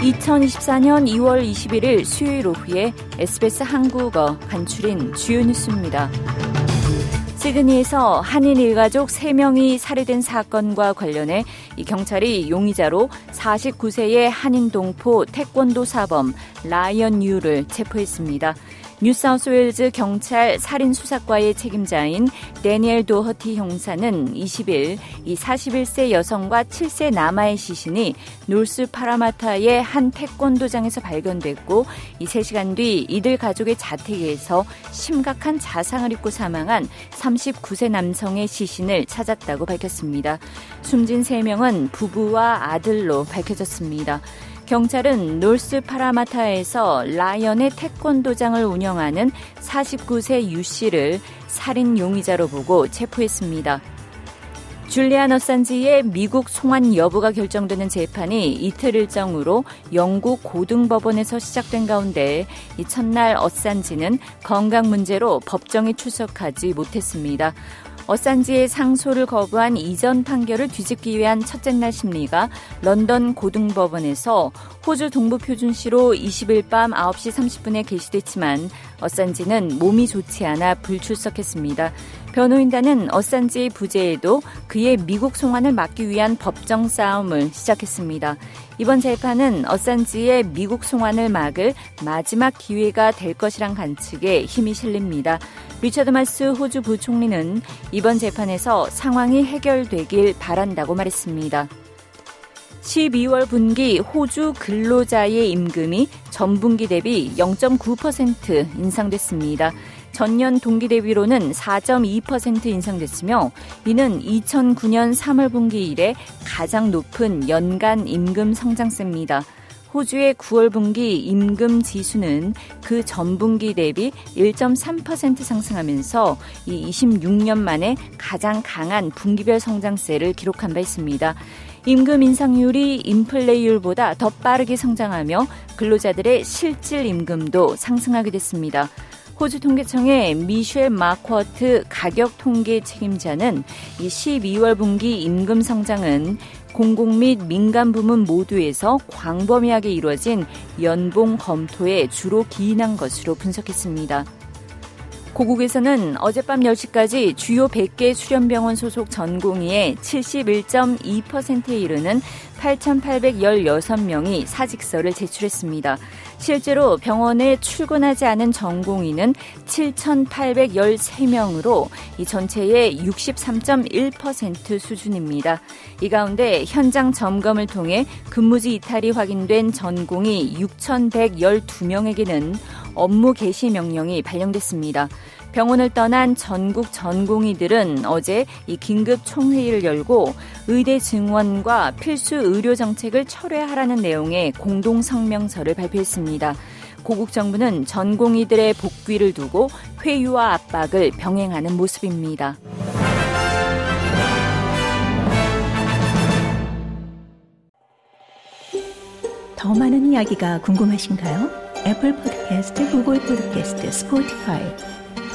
2024년 2월 21일 수요일 오후에 SBS 한국어 간추린 주요 뉴스입니다. 시드니에서 한인 일가족 3명이 살해된 사건과 관련해 이 경찰이 용의자로 49세의 한인 동포 태권도 사범 라이언 유를 체포했습니다. 뉴사우스웨일즈 경찰 살인 수사과의 책임자인 데니엘 도허티 형사는 20일 이 41세 여성과 7세 남아의 시신이 놀스 파라마타의 한 태권도장에서 발견됐고 이 3시간 뒤 이들 가족의 자택에서 심각한 자상을 입고 사망한 39세 남성의 시신을 찾았다고 밝혔습니다. 숨진 3명은 부부와 아들로 밝혀졌습니다. 경찰은 놀스 파라마타에서 라이언의 태권도장을 운영하는 49세 유 씨를 살인 용의자로 보고 체포했습니다. 줄리안 어산지의 미국 송환 여부가 결정되는 재판이 이틀 일정으로 영국 고등법원에서 시작된 가운데 이 첫날 어산지는 건강 문제로 법정에 출석하지 못했습니다. 어산지의 상소를 거부한 이전 판결을 뒤집기 위한 첫째 날 심리가 런던 고등법원에서 호주 동부표준시로 20일 밤 9시 30분에 개시됐지만 어산지는 몸이 좋지 않아 불출석했습니다. 변호인단은 어산지의 부재에도 그의 미국 송환을 막기 위한 법정 싸움을 시작했습니다. 이번 재판은 어산지의 미국 송환을 막을 마지막 기회가 될 것이란 관측에 힘이 실립니다. 리처드 마스 호주 부총리는 이번 재판에서 상황이 해결되길 바란다고 말했습니다. 12월 분기 호주 근로자의 임금이 전분기 대비 0.9% 인상됐습니다. 전년 동기 대비로는 4.2% 인상됐으며 이는 2009년 3월 분기 이래 가장 높은 연간 임금 성장세입니다. 호주의 9월 분기 임금 지수는 그 전분기 대비 1.3% 상승하면서 이 26년 만에 가장 강한 분기별 성장세를 기록한 바 있습니다. 임금 인상률이 인플레이율보다 더 빠르게 성장하며 근로자들의 실질 임금도 상승하게 됐습니다. 호주 통계청의 미셸 마쿼트 가격 통계 책임자는 이 12월 분기 임금 성장은 공공 및 민간 부문 모두에서 광범위하게 이루어진 연봉 검토에 주로 기인한 것으로 분석했습니다. 고국에서는 어젯밤 10시까지 주요 100개 수련병원 소속 전공의의 71.2%에 이르는 8,816명이 사직서를 제출했습니다. 실제로 병원에 출근하지 않은 전공의는 7,813명으로 이 전체의 63.1% 수준입니다. 이 가운데 현장 점검을 통해 근무지 이탈이 확인된 전공의 6,112명에게는 업무 개시 명령이 발령됐습니다. 병원을 떠난 전국 전공의들은 어제 이 긴급 총회의를 열고 의대 증원과 필수 의료 정책을 철회하라는 내용의 공동 성명서를 발표했습니다. 고국 정부는 전공의들의 복귀를 두고 회유와 압박을 병행하는 모습입니다. 더 많은 이야기가 궁금하신가요? 애플 포드캐스트, 구글 포드캐스트, 스포티파이